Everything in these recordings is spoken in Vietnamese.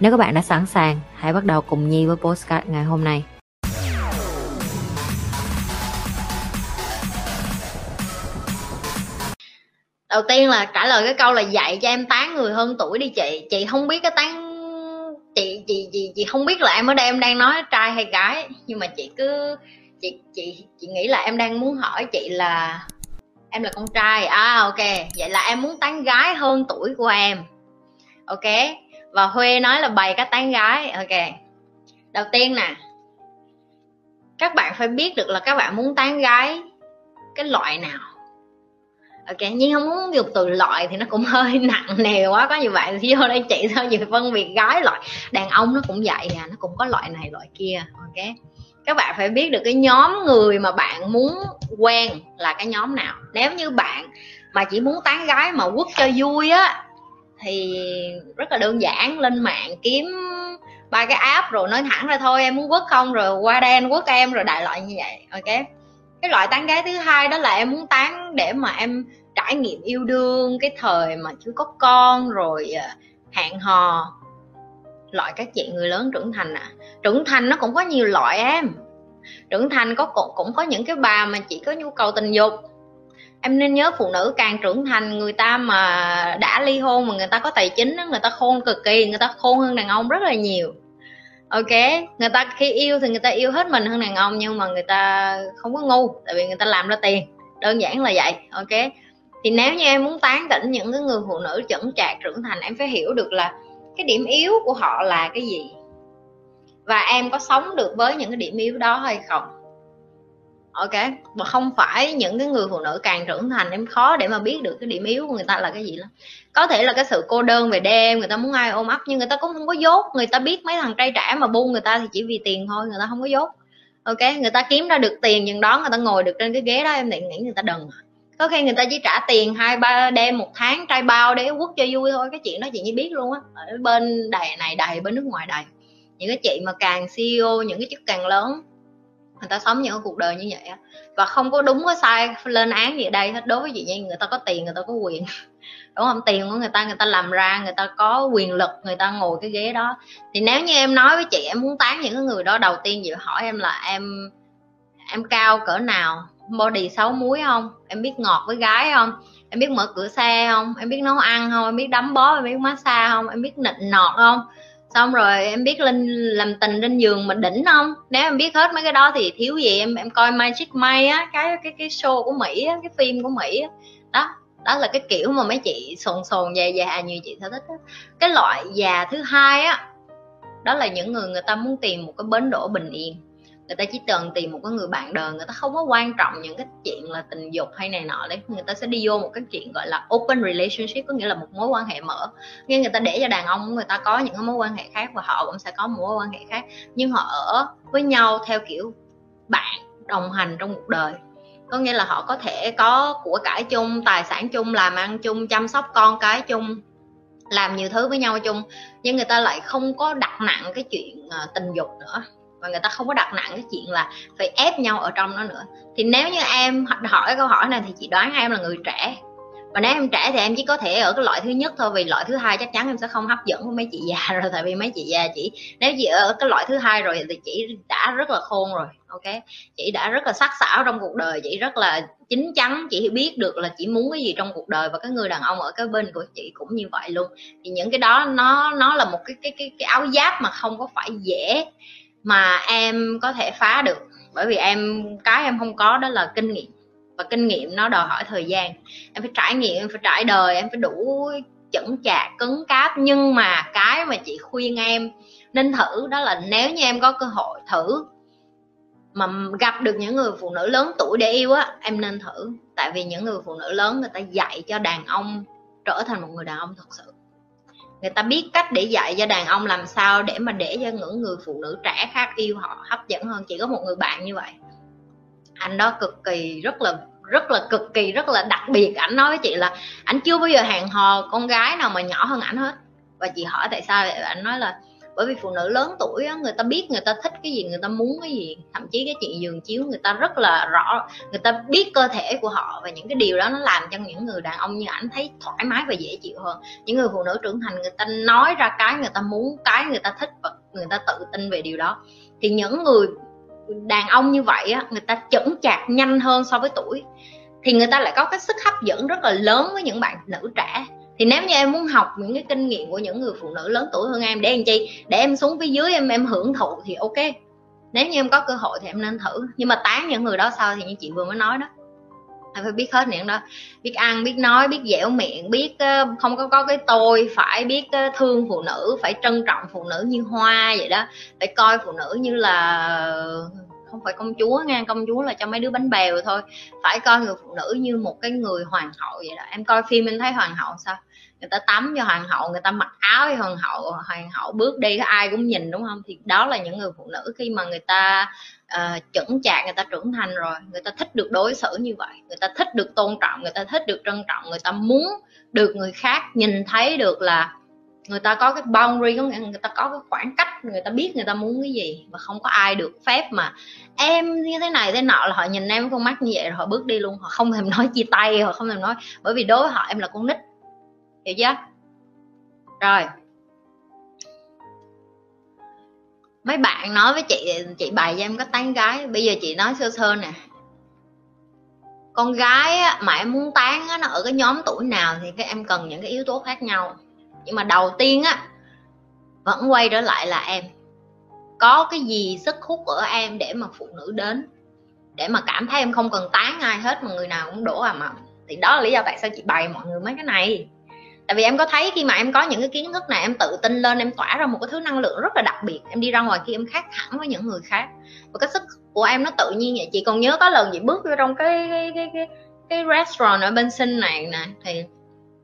Nếu các bạn đã sẵn sàng, hãy bắt đầu cùng Nhi với postcard ngày hôm nay. đầu tiên là trả lời cái câu là dạy cho em tán người hơn tuổi đi chị. Chị không biết cái tán chị chị chị chị không biết là em ở đây em đang nói trai hay gái. Nhưng mà chị cứ chị chị chị nghĩ là em đang muốn hỏi chị là em là con trai. À ok. Vậy là em muốn tán gái hơn tuổi của em. Ok và huê nói là bày các tán gái. Ok. Đầu tiên nè. Các bạn phải biết được là các bạn muốn tán gái cái loại nào. Ok, nhưng không muốn dùng từ loại thì nó cũng hơi nặng nề quá, có nhiều bạn vô đây chị sao gì phân biệt gái loại. Đàn ông nó cũng vậy à nó cũng có loại này, loại kia. Ok. Các bạn phải biết được cái nhóm người mà bạn muốn quen là cái nhóm nào. Nếu như bạn mà chỉ muốn tán gái mà quất cho vui á thì rất là đơn giản lên mạng kiếm ba cái app rồi nói thẳng ra thôi em muốn quất không rồi qua đây anh quất em rồi đại loại như vậy ok? Cái loại tán gái thứ hai đó là em muốn tán để mà em trải nghiệm yêu đương cái thời mà chưa có con rồi à, hẹn hò. Loại các chị người lớn trưởng thành à. Trưởng thành nó cũng có nhiều loại em. Trưởng thành có cũng, cũng có những cái bà mà chỉ có nhu cầu tình dục em nên nhớ phụ nữ càng trưởng thành, người ta mà đã ly hôn mà người ta có tài chính người ta khôn cực kỳ, người ta khôn hơn đàn ông rất là nhiều. Ok, người ta khi yêu thì người ta yêu hết mình hơn đàn ông, nhưng mà người ta không có ngu, tại vì người ta làm ra tiền. Đơn giản là vậy, ok? Thì nếu như em muốn tán tỉnh những cái người phụ nữ chững chạc trưởng thành, em phải hiểu được là cái điểm yếu của họ là cái gì. Và em có sống được với những cái điểm yếu đó hay không? Ok, mà không phải những cái người phụ nữ càng trưởng thành em khó để mà biết được cái điểm yếu của người ta là cái gì lắm. Có thể là cái sự cô đơn về đêm, người ta muốn ai ôm ấp, nhưng người ta cũng không có dốt. Người ta biết mấy thằng trai trẻ mà buông người ta thì chỉ vì tiền thôi, người ta không có dốt. Ok, người ta kiếm ra được tiền nhưng đó người ta ngồi được trên cái ghế đó, em nghĩ người ta đần à. có khi người ta chỉ trả tiền hai ba đêm một tháng, trai bao để quất cho vui thôi, cái chuyện đó chị như biết luôn á, ở bên đầy này đầy bên nước ngoài đầy những cái chị mà càng CEO những cái chức càng lớn người ta sống những cái cuộc đời như vậy á. Và không có đúng có sai lên án gì ở đây hết. Đối với chị như người ta có tiền, người ta có quyền. Đúng không? Tiền của người ta người ta làm ra, người ta có quyền lực, người ta ngồi cái ghế đó. Thì nếu như em nói với chị, em muốn tán những cái người đó, đầu tiên chị hỏi em là em em cao cỡ nào? Body xấu muối không? Em biết ngọt với gái không? Em biết mở cửa xe không? Em biết nấu ăn không? Em biết đấm bó em biết massage không? Em biết nịnh nọt không? Xong rồi em biết lên làm tình trên giường mà đỉnh không? Nếu em biết hết mấy cái đó thì thiếu gì em em coi Magic May á, cái cái cái show của Mỹ á, cái phim của Mỹ á. Đó đó là cái kiểu mà mấy chị sồn sồn già già như chị sẽ thích đó. cái loại già thứ hai á, đó là những người người ta muốn tìm một cái bến đỗ bình yên người ta chỉ cần tìm một cái người bạn đời người ta không có quan trọng những cái chuyện là tình dục hay này nọ đấy. Người ta sẽ đi vô một cái chuyện gọi là open relationship, có nghĩa là một mối quan hệ mở. Nghe người ta để cho đàn ông người ta có những cái mối quan hệ khác và họ cũng sẽ có một mối quan hệ khác. Nhưng họ ở với nhau theo kiểu bạn đồng hành trong cuộc đời. Có nghĩa là họ có thể có của cải chung, tài sản chung, làm ăn chung, chăm sóc con cái chung, làm nhiều thứ với nhau chung. Nhưng người ta lại không có đặt nặng cái chuyện à, tình dục nữa và người ta không có đặt nặng cái chuyện là phải ép nhau ở trong nó nữa. Thì nếu như em hỏi câu hỏi này thì chị đoán em là người trẻ. Và nếu em trẻ thì em chỉ có thể ở cái loại thứ nhất thôi vì loại thứ hai chắc chắn em sẽ không hấp dẫn với mấy chị già rồi tại vì mấy chị già chỉ nếu chị ở cái loại thứ hai rồi thì chị đã rất là khôn rồi ok? Chị đã rất là sắc sảo trong cuộc đời chị rất là chín chắn chị biết được là chị muốn cái gì trong cuộc đời và cái người đàn ông ở cái bên của chị cũng như vậy luôn. Thì những cái đó nó nó là một cái cái cái, cái áo giáp mà không có phải dễ mà em có thể phá được. Bởi vì em, cái em không có đó là kinh nghiệm. Và kinh nghiệm nó đòi hỏi thời gian. Em phải trải nghiệm, em phải trải đời, em phải đủ chững chạc, cứng cáp. Nhưng mà cái mà chị khuyên em nên thử đó là nếu như em có cơ hội thử mà gặp được những người phụ nữ lớn tuổi để yêu á, em nên thử. Tại vì những người phụ nữ lớn người ta dạy cho đàn ông trở thành một người đàn ông thật sự người ta biết cách để dạy cho đàn ông làm sao để mà để cho những người phụ nữ trẻ khác yêu họ hấp dẫn hơn. Chỉ có một người bạn như vậy. Anh đó cực kỳ rất là rất là cực kỳ, rất là đặc biệt. Ảnh nói với chị là ảnh chưa bao giờ hẹn hò con gái nào mà nhỏ hơn ảnh hết. Và chị hỏi tại sao vậy? Ảnh nói là bởi vì phụ nữ lớn tuổi á, người ta biết người ta thích cái gì người ta muốn cái gì thậm chí cái chuyện giường chiếu người ta rất là rõ người ta biết cơ thể của họ và những cái điều đó nó làm cho những người đàn ông như ảnh thấy thoải mái và dễ chịu hơn những người phụ nữ trưởng thành người ta nói ra cái người ta muốn cái người ta thích và người ta tự tin về điều đó thì những người đàn ông như vậy á người ta chững chạc nhanh hơn so với tuổi thì người ta lại có cái sức hấp dẫn rất là lớn với những bạn nữ trẻ thì nếu như em muốn học những cái kinh nghiệm của những người phụ nữ lớn tuổi hơn em, để làm chi? Để em xuống phía dưới em em hưởng thụ thì ok. Nếu như em có cơ hội thì em nên thử. Nhưng mà tán những người đó sau thì như chị vừa mới nói đó. Em phải biết hết những đó. Biết ăn, biết nói, biết dẻo miệng, biết ờ, không có có cái tôi phải biết ờ, thương phụ nữ, phải trân trọng phụ nữ như hoa vậy đó. Phải coi phụ nữ như là, không phải công chúa nha, công chúa là cho mấy đứa bánh bèo thôi. Phải coi người phụ nữ như một cái người hoàng hậu vậy đó. Em coi phim em thấy hoàng hậu sao? Người ta tắm cho hoàng hậu người ta mặc áo cho hoàng hậu hoàng hậu bước đi ai cũng nhìn đúng không thì đó là những người phụ nữ khi mà người ta uh, chững chạc người ta trưởng thành rồi người ta thích được đối xử như vậy người ta thích được tôn trọng người ta thích được trân trọng người ta muốn được người khác nhìn thấy được là người ta có cái boundary có nghĩa người ta có cái khoảng cách người ta biết người ta muốn cái gì và không có ai được phép mà em như thế này thế nọ là họ nhìn em con mắt như vậy rồi họ bước đi luôn họ không thèm nói chia tay họ không thèm nói bởi vì đối với họ em là con nít hiểu chưa? Rồi. Mấy bạn nói với chị chị bày cho em có tán gái. Bây giờ chị nói sơ sơ nè. Con gái á, mà em muốn tán á, nó ở cái nhóm tuổi nào thì các em cần những cái yếu tố khác nhau. Nhưng mà đầu tiên á vẫn quay trở lại là em. Có cái gì sức hút ở em để mà phụ nữ đến? Để mà cảm thấy em không cần tán ai hết mà người nào cũng đổ à mà thì đó là lý do tại sao chị bày mọi người mấy cái này tại vì em có thấy khi mà em có những cái kiến thức này em tự tin lên em tỏa ra một cái thứ năng lượng rất là đặc biệt em đi ra ngoài khi em khác hẳn với những người khác. Và cái sức của em nó tự nhiên vậy. Chị còn nhớ có lần chị bước vô trong cái cái cái cái, cái restaurant ở bên sinh này nè thì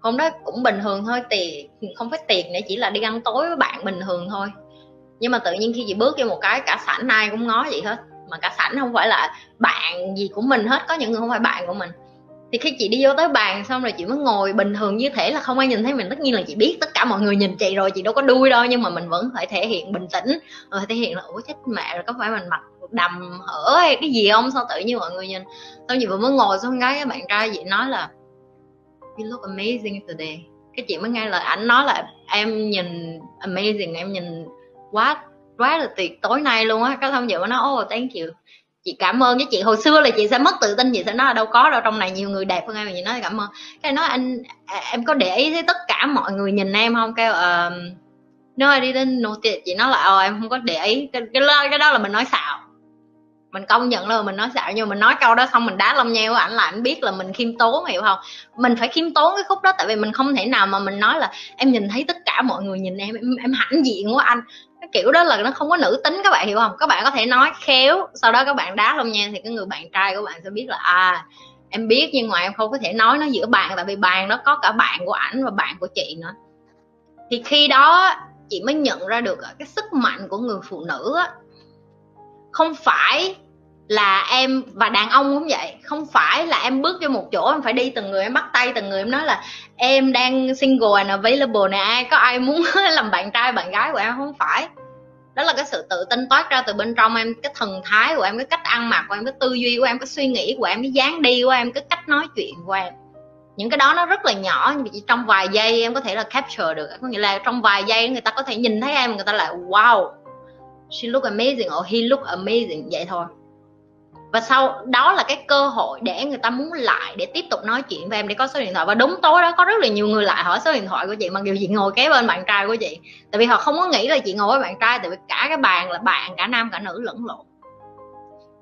hôm đó cũng bình thường thôi tiền không phải tiền nữa chỉ là đi ăn tối với bạn bình thường thôi. Nhưng mà tự nhiên khi chị bước vô một cái cả sảnh ai cũng ngó vậy hết. Mà cả sảnh không phải là bạn gì của mình hết có những người không phải bạn của mình thì khi chị đi vô tới bàn xong rồi chị mới ngồi bình thường như thể là không ai nhìn thấy mình. Tất nhiên là chị biết tất cả mọi người nhìn chị rồi, chị đâu có đuôi đâu, nhưng mà mình vẫn phải thể hiện bình tĩnh rồi thể hiện là, ủa, chết mẹ rồi, có phải mình mặc đầm hở hay cái gì không? Sao tự nhiên mọi người nhìn. Xong chị vừa mới ngồi xong gái cái bạn trai chị nói là, you look amazing today. Cái chị mới nghe lời ảnh nói là, em nhìn amazing, em nhìn quá quá là tuyệt, tối nay luôn á. Cái xong chị mới nói oh thank you chị cảm ơn với chị. Hồi xưa là chị sẽ mất tự tin chị sẽ nói là đâu có đâu trong này nhiều người đẹp hơn em. Mà chị nói cảm ơn. Cái nói anh à, em có để ý thấy tất cả mọi người nhìn em không? Kêu uh, no I didn't notice. Chị nói là ờ em không có để ý. Cái, cái, cái đó là mình nói xạo. Mình công nhận là mình nói xạo nhưng mà mình nói câu đó xong mình đá lông nheo ảnh là ảnh biết là mình khiêm tốn hiểu không? Mình phải khiêm tốn cái khúc đó tại vì mình không thể nào mà mình nói là em nhìn thấy tất cả mọi người nhìn em em, em hãnh diện quá anh cái kiểu đó là nó không có nữ tính, các bạn hiểu không? Các bạn có thể nói khéo, sau đó các bạn đá lông nha thì cái người bạn trai của bạn sẽ biết là à em biết nhưng mà em không có thể nói nó giữa bạn tại vì bàn đó có cả bạn của ảnh và bạn của chị nữa. Thì khi đó chị mới nhận ra được cái sức mạnh của người phụ nữ không phải là em và đàn ông cũng vậy. Không phải là em bước vô một chỗ, em phải đi từng người, em bắt tay từng người. Em nói là em đang single and available nè, ai có ai muốn làm bạn trai, bạn gái của em? Không phải. Đó là cái sự tự tin toát ra từ bên trong em, cái thần thái của em, cái cách ăn mặc của em, cái tư duy của em, cái suy nghĩ của em, cái dáng đi của em, cái cách nói chuyện của em. Những cái đó nó rất là nhỏ, nhưng chỉ trong vài giây em có thể là capture được. Có nghĩa là trong vài giây người ta có thể nhìn thấy em, người ta lại, wow, she look amazing or he look amazing, vậy thôi và sau, đó là cái cơ hội để người ta muốn lại để tiếp tục nói chuyện với em để có số điện thoại. Và đúng tối đó có rất là nhiều người lại hỏi số điện thoại của chị, mặc dù chị ngồi kế bên bạn trai của chị. Tại vì họ không có nghĩ là chị ngồi với bạn trai, tại vì cả cái bàn là bạn, cả nam, cả nữ lẫn lộn.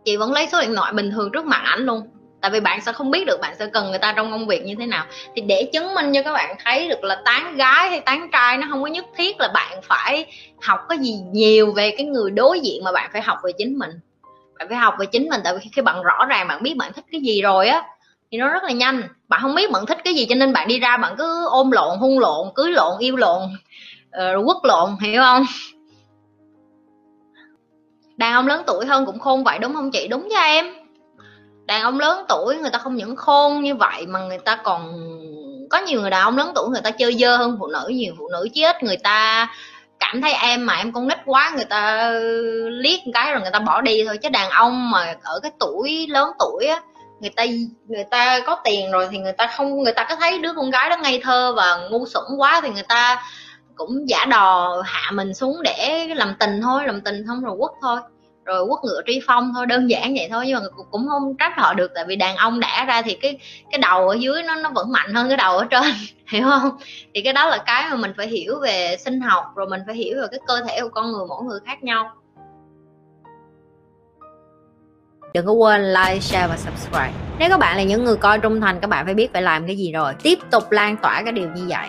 Chị vẫn lấy số điện thoại bình thường trước mặt ảnh luôn. Tại vì bạn sẽ không biết được bạn sẽ cần người ta trong công việc như thế nào. Thì để chứng minh cho các bạn thấy được là tán gái hay tán trai nó không có nhất thiết là bạn phải học cái gì nhiều về cái người đối diện mà bạn phải học về chính mình bạn phải học về chính mình tại vì khi bạn rõ ràng bạn biết bạn thích cái gì rồi á thì nó rất là nhanh. Bạn không biết bạn thích cái gì cho nên bạn đi ra bạn cứ ôm lộn hung lộn cưới lộn yêu lộn uh, quất lộn hiểu không? Đàn ông lớn tuổi hơn cũng khôn vậy đúng không chị? Đúng cho em. Đàn ông lớn tuổi người ta không những khôn như vậy mà người ta còn có nhiều người đàn ông lớn tuổi người ta chơi dơ hơn phụ nữ nhiều phụ nữ chết người ta cảm thấy em mà em con nít quá, người ta liếc một cái rồi người ta bỏ đi thôi. Chứ đàn ông mà ở cái tuổi lớn tuổi á, người ta người ta có tiền rồi thì người ta không, người ta có thấy đứa con gái đó ngây thơ và ngu xuẩn quá thì người ta cũng giả đò hạ mình xuống để làm tình thôi, làm tình không rồi quất thôi rồi quất ngựa tri phong thôi đơn giản vậy thôi nhưng mà cũng không trách họ được tại vì đàn ông đẻ ra thì cái cái đầu ở dưới nó nó vẫn mạnh hơn cái đầu ở trên hiểu không? Thì cái đó là cái mà mình phải hiểu về sinh học rồi mình phải hiểu về cái cơ thể của con người mỗi người khác nhau. Đừng có quên like, share và subscribe. Nếu các bạn là những người coi trung thành Các bạn phải biết phải làm cái gì rồi. Tiếp tục lan tỏa cái điều như vậy.